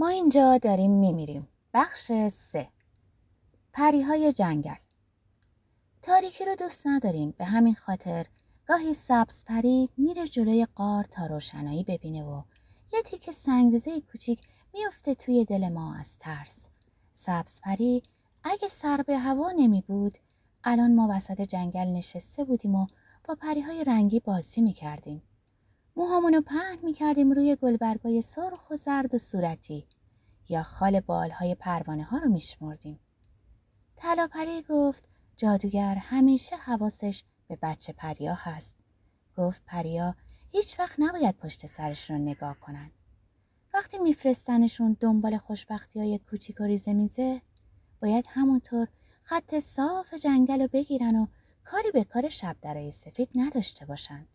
ما اینجا داریم میمیریم. بخش سه. پریهای جنگل. تاریکی رو دوست نداریم. به همین خاطر گاهی سبز پری میره جلوی قار تا روشنایی ببینه و یه تیک سنگریزه کوچیک میفته توی دل ما از ترس. سبز پری اگه سر به هوا نمی بود الان ما وسط جنگل نشسته بودیم و با پریهای رنگی بازی می کردیم. موهامونو پهن می کردیم روی گلبرگای سرخ و زرد و صورتی یا خال بالهای پروانه ها رو می شمردیم. پری گفت جادوگر همیشه حواسش به بچه پریا هست. گفت پریا هیچ وقت نباید پشت سرش رو نگاه کنن. وقتی میفرستنشون دنبال خوشبختی های کوچیک و ریزه میزه باید همونطور خط صاف جنگل رو بگیرن و کاری به کار شب درای سفید نداشته باشن.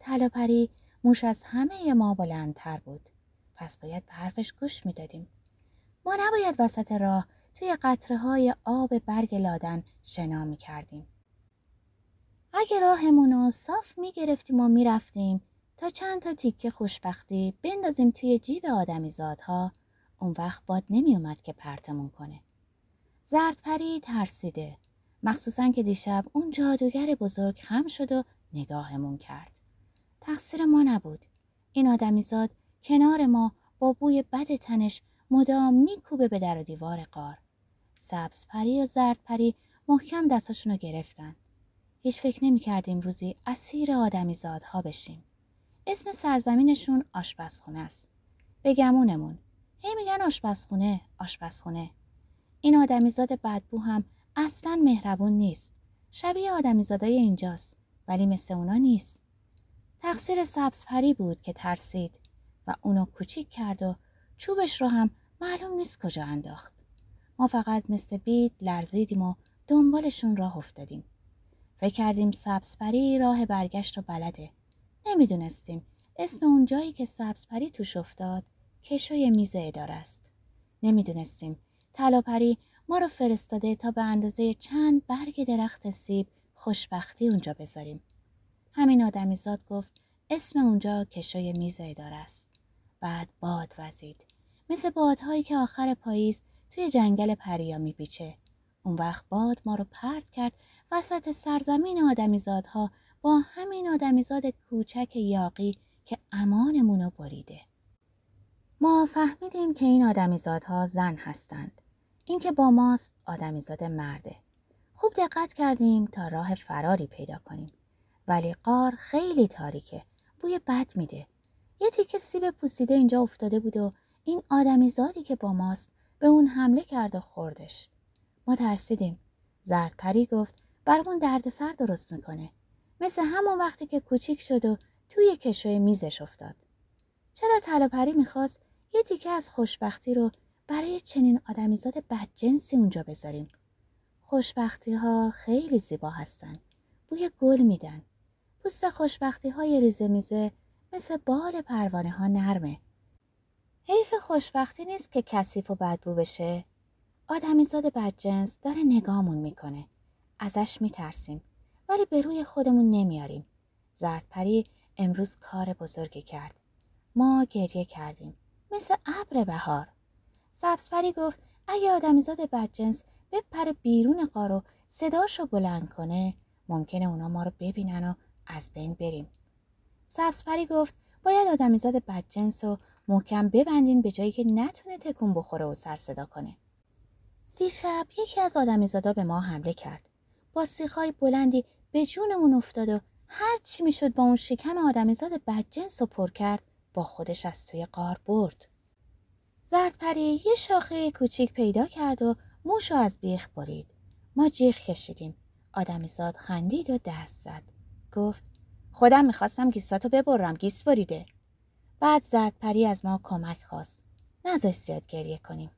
تلاپری موش از همه ما بلندتر بود. پس باید به حرفش گوش می‌دادیم. ما نباید وسط راه توی قطره های آب برگ لادن شنا می کردیم. اگه راهمون رو صاف می گرفتیم و می رفتیم تا چند تا تیکه خوشبختی بندازیم توی جیب آدمیزادها اون وقت باد نمی اومد که پرتمون کنه. زردپری ترسیده مخصوصا که دیشب اون جادوگر بزرگ خم شد و نگاهمون کرد. تقصیر ما نبود. این آدمیزاد کنار ما با بوی بد تنش مدام میکوبه به در و دیوار قار. سبز پری و زرد پری محکم دستاشونو گرفتن. هیچ فکر نمی کردیم روزی اسیر آدمیزادها بشیم. اسم سرزمینشون آشپزخونه است. به گمونمون. هی میگن آشپزخونه، آشپزخونه. این آدمیزاد بدبو هم اصلا مهربون نیست. شبیه آدمیزادای اینجاست ولی مثل اونا نیست. تقصیر سبز پری بود که ترسید و اونو کوچیک کرد و چوبش رو هم معلوم نیست کجا انداخت. ما فقط مثل بید لرزیدیم و دنبالشون راه افتادیم. فکر کردیم سبزپری راه برگشت رو بلده. نمی‌دونستیم اسم اون جایی که سبزپری توش افتاد کشوی میز اداره است. نمی‌دونستیم طلاپری ما رو فرستاده تا به اندازه چند برگ درخت سیب خوشبختی اونجا بذاریم. همین آدمیزاد گفت اسم اونجا کشوی میز اداره است. بعد باد وزید. مثل بادهایی که آخر پاییز توی جنگل پریا میپیچه. اون وقت باد ما رو پرت کرد وسط سرزمین آدمیزادها با همین آدمیزاد کوچک یاقی که امانمون رو بریده. ما فهمیدیم که این آدمیزادها زن هستند. اینکه با ماست آدمیزاد مرده. خوب دقت کردیم تا راه فراری پیدا کنیم. ولی قار خیلی تاریکه. بوی بد میده. یه تیکه سیب پوسیده اینجا افتاده بود و این آدمیزادی که با ماست به اون حمله کرد و خوردش. ما ترسیدیم. زرد پری گفت برمون دردسر درست می‌کنه. مثل همون وقتی که کوچیک شد و توی کشوی میزش افتاد. چرا طلا پری می‌خواست یه تیکه از خوشبختی رو برای چنین آدمیزاد بدجنسی اونجا بذاریم؟ خوشبختی ها خیلی زیبا هستن. بوی گل میدن. پوست خوشبختی های ریزه میزه مثل بال پروانه ها نرمه. حیف خوشبختی نیست که کثیف و بدبو بشه. آدمیزاد بدجنس داره نگامون می‌کنه. ازش میترسیم ولی به روی خودمون نمیاریم. زردپری امروز کار بزرگی کرد. ما گریه کردیم. مثل ابر بهار. سبزپری گفت اگه آدمیزاد بدجنس بپره بیرون قارو صداشو بلند کنه ممکنه اونا ما رو ببینن و از بین بریم. سبزپری گفت باید آدمیزاد بدجنس رو محکم ببندین به جایی که نتونه تکون بخوره و سر صدا کنه. دیشب یکی از آدمیزادا به ما حمله کرد. با سیخای بلندی به جونمون افتاد و هر چی می‌شد با اون شکم آدمیزاد بدجنس و پر کرد با خودش از توی قار برد. زردپری یه شاخه کوچیک پیدا کرد و موشو از بیخ برید. ما جیغ کشیدیم. آدمیزاد خندید و دست زد. گفت خودم می‌خواستم گیساتو ببرم گیس بریده. بعد زردپری از ما کمک خواست. نذاش زیاد گریه کنیم.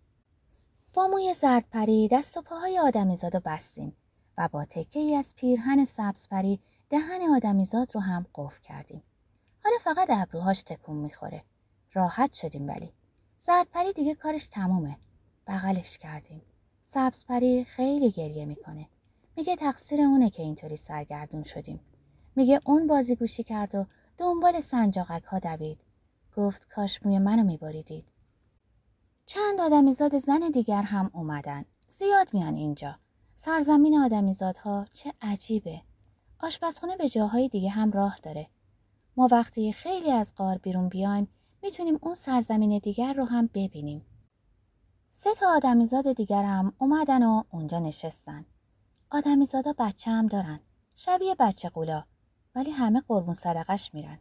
با موی زردپری دست و پاهای آدمیزاد رو بستیم و با تکه ای از پیرهن سبزپری دهن آدمیزاد رو هم قفل کردیم. حالا فقط ابروهاش تکون می‌خوره. راحت شدیم ولی. زردپری دیگه کارش تمومه. بغلش کردیم. سبزپری خیلی گریه می‌کنه. میگه تقصیر اونه که اینطوری سرگردون شدیم. میگه اون بازی گوشی کرد و دنبال سنجاقک ها دوید. گفت کاش موی منو میبریدید. چند آدمیزاد زن دیگر هم اومدن. زیاد میان اینجا. سرزمین آدمیزادها چه عجیبه. آشپزخونه به جاهای دیگه هم راه داره. ما وقتی خیلی از قار بیرون بیایم می‌تونیم اون سرزمین دیگر رو هم ببینیم. سه تا آدمیزاد دیگر هم اومدن و اونجا نشستن. آدمیزادا بچه هم دارن. شبیه بچه قولا. ولی همه قربون صدقش میرن.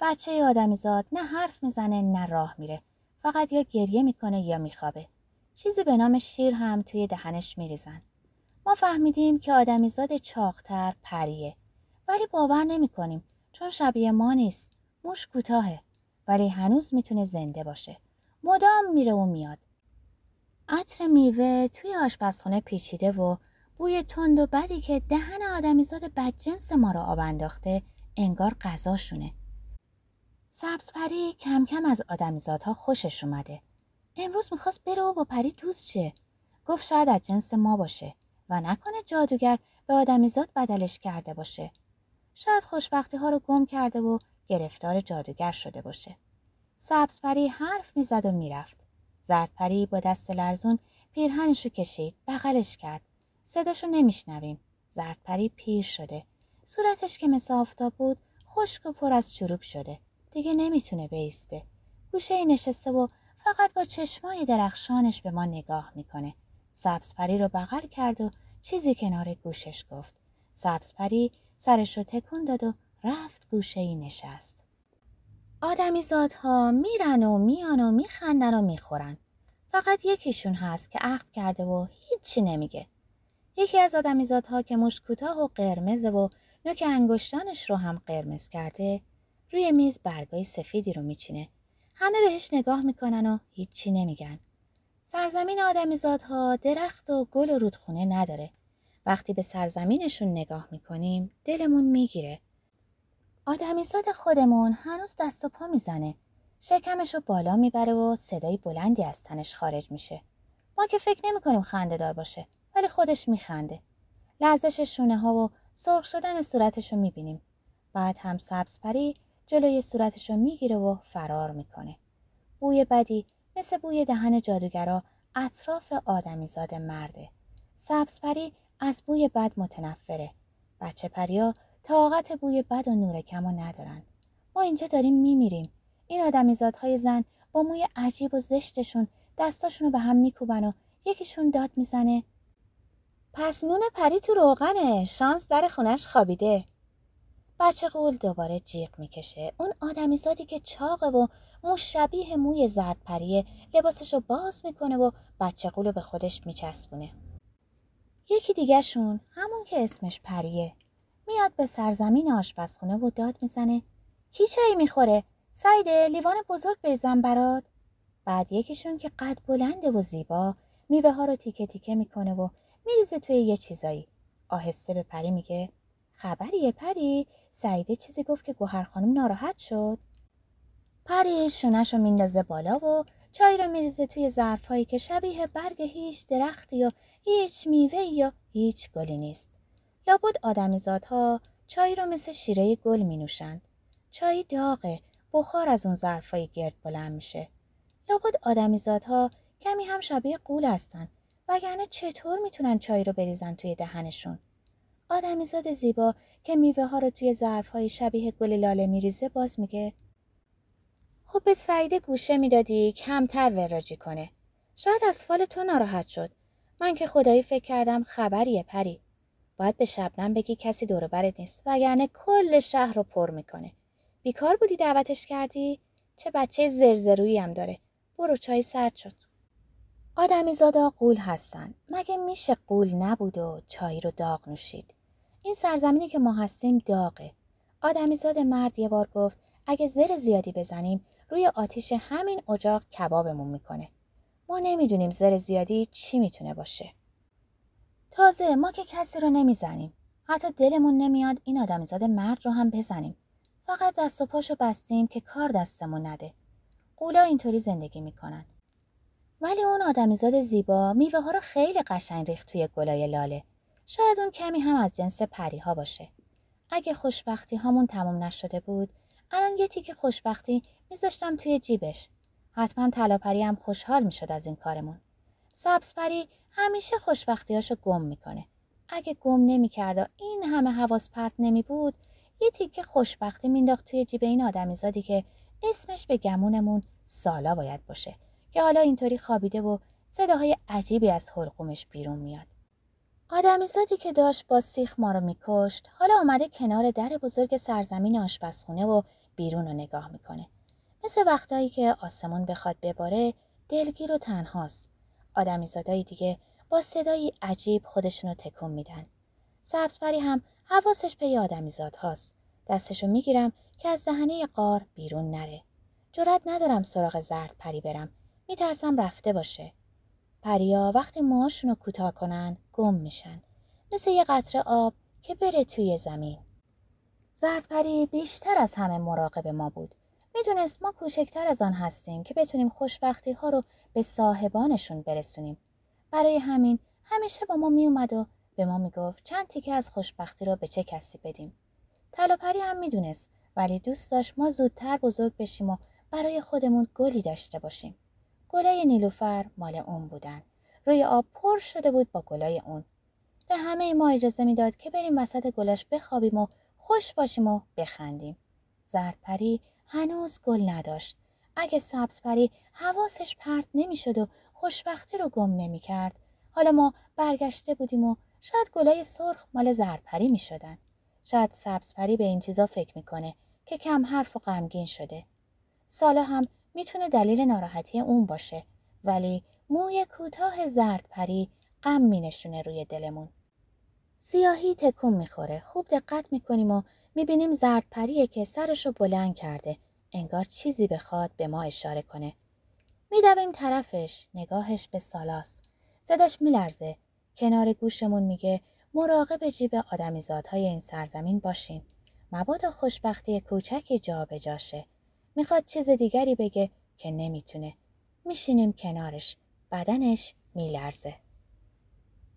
بچه آدمیزاد نه حرف می‌زنه نه راه میره. فقط یا گریه می‌کنه یا میخوابه. چیزی به نام شیر هم توی دهنش میریزن. ما فهمیدیم که آدمیزاد چاقتر پریه. ولی باور نمی‌کنیم چون شبیه ما نیست. موش کوتاهه. ولی هنوز می‌تونه زنده باشه. مدام میره و میاد. عطر میوه توی آشپزخونه پیچیده و بوی تند و بدی که دهن آدمیزاد بدجنس ما رو آب انداخته انگار غذاشونه. سبزپری کم کم از آدمیزادها خوشش اومده. امروز می‌خواست بره و با پری دوست شه. گفت شاید از جنس ما باشه و نکنه جادوگر به آدمیزاد بدلش کرده باشه. شاید خوشبختی ها رو گم کرده و گرفتار جادوگر شده باشه. سبزپری حرف می‌زد و می‌رفت. زردپری با دست لرزون پیرهنشو کشید بغلش کرد صداشو نمیشنویم. زردپری پیر شده. صورتش که مثل آفتاب بود خشک و پر از چروک شده. دیگه نمی‌تونه بیسته. گوشه ای نشسته و فقط با چشمای درخشانش به ما نگاه می‌کنه. سبزپری رو بغل کرد و چیزی کنار گوشش گفت. سبزپری سرش رو تکون داد و رفت گوشه ای نشست. آدمیزادها میرن و میان و میخندن و می‌خورن. فقط یکیشون هست که عقب کرده و هیچی نمیگه. یکی از آدمیزادها که موش کوتاه و قرمزه و نوک انگشتانش رو هم قرمز کرده روی میز برگای سفیدی رو میچینه. همه بهش نگاه می‌کنن و هیچی نمیگن. سرزمین آدمیزادها درخت و گل و رودخونه نداره. وقتی به سرزمینشون نگاه می‌کنیم دلمون می‌گیره. آدمیزاد خودمون هنوز دست و پا می‌زنه. شکمش رو بالا می‌بره و صدای بلندی از تنش خارج میشه. ما که فکر نمی کنیم خنده دار باشه خودش میخنده. لرزش شونه ها و سرخ شدن صورتش رو می‌بینیم. بعد هم سبزپری جلوی صورتش رو می‌گیره و فرار می‌کنه. بوی بدی مثل بوی دهن جادوگرا اطراف آدمیزاد مرده. سبزپری از بوی بد متنفره. بچه پریا طاقت بوی بد و نور کم ندارن. ما اینجا داریم میمیریم. این آدمیزادهای زن با موی عجیب و زشتشون دستاشون رو به هم میکوبن و یکیشون داد می‌زنه پس نون پری تو روغنه. شانس در خونش خوابیده. بچه قول دوباره جیغ می‌کشه. اون آدمیزادی که چاقه و مو شبیه موی زرد پریه لباسش رو باز می‌کنه و بچه قول رو به خودش میچسبونه. یکی دیگه شون همون که اسمش پریه. میاد به سرزمین آشپزخونه و داد می‌زنه. کی چایی می‌خوره؟ سعیده لیوان بزرگ بریزم برات. بعد یکیشون که قد بلنده و زیبا میوه ها رو تیکه تیکه می‌کنه و میریزه توی یه چیزایی. آهسته به پری میگه خبریه پری؟ سعیده چیزی گفت که گوهر خانم ناراحت شد. پری شونش رو میندازه بالا و چای رو میریزه توی ظرفهایی که شبیه برگ هیچ درختی یا هیچ میوه یا هیچ گلی نیست. لابد آدمیزادها چای رو مثل شیره گل می نوشند. چای داغه بخار از اون ظرفای گرد بلند میشه. لابد آدمیزادها کمی هم شبیه قول هستن. وگرنه چطور می‌تونن چای رو بریزن توی دهنشون؟ آدمیزاد زیبا که میوه ها رو توی ظرفهای شبیه گل لاله میریزه باز میگه خب به سعیده گوشه می‌دادی کمتر وراجی کنه. شاید از فال تو ناراحت شد. من که خدایی فکر کردم خبریه پری. باید به شبنم بگی کسی دور برت نیست وگرنه کل شهر رو پر می‌کنه. بیکار بودی دعوتش کردی؟ چه بچه زرزرویی هم داره. برو چای سرد شد. آدمی زادا قول هستن. مگه میشه قول نبود و چای رو داغ نوشید؟ این سرزمینی که ما هستیم داغه. آدمیزاد مرد یه بار گفت اگه زر زیادی بزنیم روی آتیش همین اجاق کبابمون می‌کنه. ما نمی‌دونیم زر زیادی چی می‌تونه باشه. تازه ما که کسی رو نمی‌زنیم. حتی دلمون نمیاد این آدمیزاد مرد رو هم بزنیم. فقط دست و پاشو بستیم که کار دستمون نده. قولا اینطوری زندگی می‌کنن. ولی اون آدمیزاد زیبا میوه ها رو خیلی قشنگ ریخت توی گلای لاله. شاید اون کمی هم از جنس پری ها باشه. اگه خوشبختی هامون تموم نشده بود، الان یه تیک خوشبختی میذاشتم توی جیبش. حتما طلاپری هم خوشحال می‌شد از این کارمون. سبزپری همیشه خوشبختیاشو گم می‌کنه. اگه گم نمی‌کرد و این همه حواس پرت نمی بود یه تیکه خوشبختی مینداخت توی جیب این آدمیزادی که اسمش به گمونمون سالا باید باشه که حالا اینطوری خوابیده و صداهای عجیبی از حلقومش بیرون میاد. آدمیزادی که داشت با سیخ ما رو میکشت حالا اومده کنار در بزرگ سرزمین آشپزخونه و بیرون رو نگاه می‌کنه. مثل وقتایی که آسمون بخواد بباره دلگیر و تنهاست. آدمیزادای دیگه با صدایی عجیب خودشونو تکون میدن. سبزپری هم حواسش به آدمیزاد هاست. دستشو می‌گیرم که از دهنه قار بیرون نره. جرأت ندارم سراغ زرد پری برم. میترسم رفته باشه. پریا وقتی موهاشون رو کوتاه کنن گم میشن. مثل یه قطره آب که بره توی زمین. زردپری بیشتر از همه مراقب ما بود. می‌دونست ما کوچکتر از آن هستیم که بتونیم خوشبختی ها رو به صاحبانشون برسونیم. برای همین همیشه با ما میومد و به ما می‌گفت چند تیکه از خوشبختی رو به چه کسی بدیم. طلاپری هم می‌دونست ولی دوست داشت ما زودتر بزرگ بشیم و برای خودمون گلی داشته باشیم. گلای نیلوفر مال اون بودن. روی آب پر شده بود با گلای اون. به همه ما اجازه می‌داد که بریم وسط گلاش بخوابیم و خوش باشیم و بخندیم. زردپری هنوز گل نداشت. اگه سبزپری حواسش پرت نمی‌شد و خوشبختی رو گم نمی کرد. حالا ما برگشته بودیم و شاید گلای سرخ مال زردپری می شدن. شاید سبزپری به این چیزا فکر می‌کنه که کم حرف و غمگین شده. سالا هم می‌تونه دلیل ناراحتی اون باشه ولی موی کوتاه زردپری غم می نشونه روی دلمون. سیاهی تکون می‌خوره. خوب دقت می‌کنیم و می‌بینیم زردپریه که سرشو بلند کرده. انگار چیزی بخواد به ما اشاره کنه. میدویم طرفش. نگاهش به سالاست. صداش میلرزه. کنار گوشمون میگه مراقب جیب آدمیزادهای این سرزمین باشین. مبادا خوشبختی کوچکی جا به جاشه. می‌خواد چیز دیگری بگه که نمی‌تونه. میشینیم کنارش. بدنش میلرزه.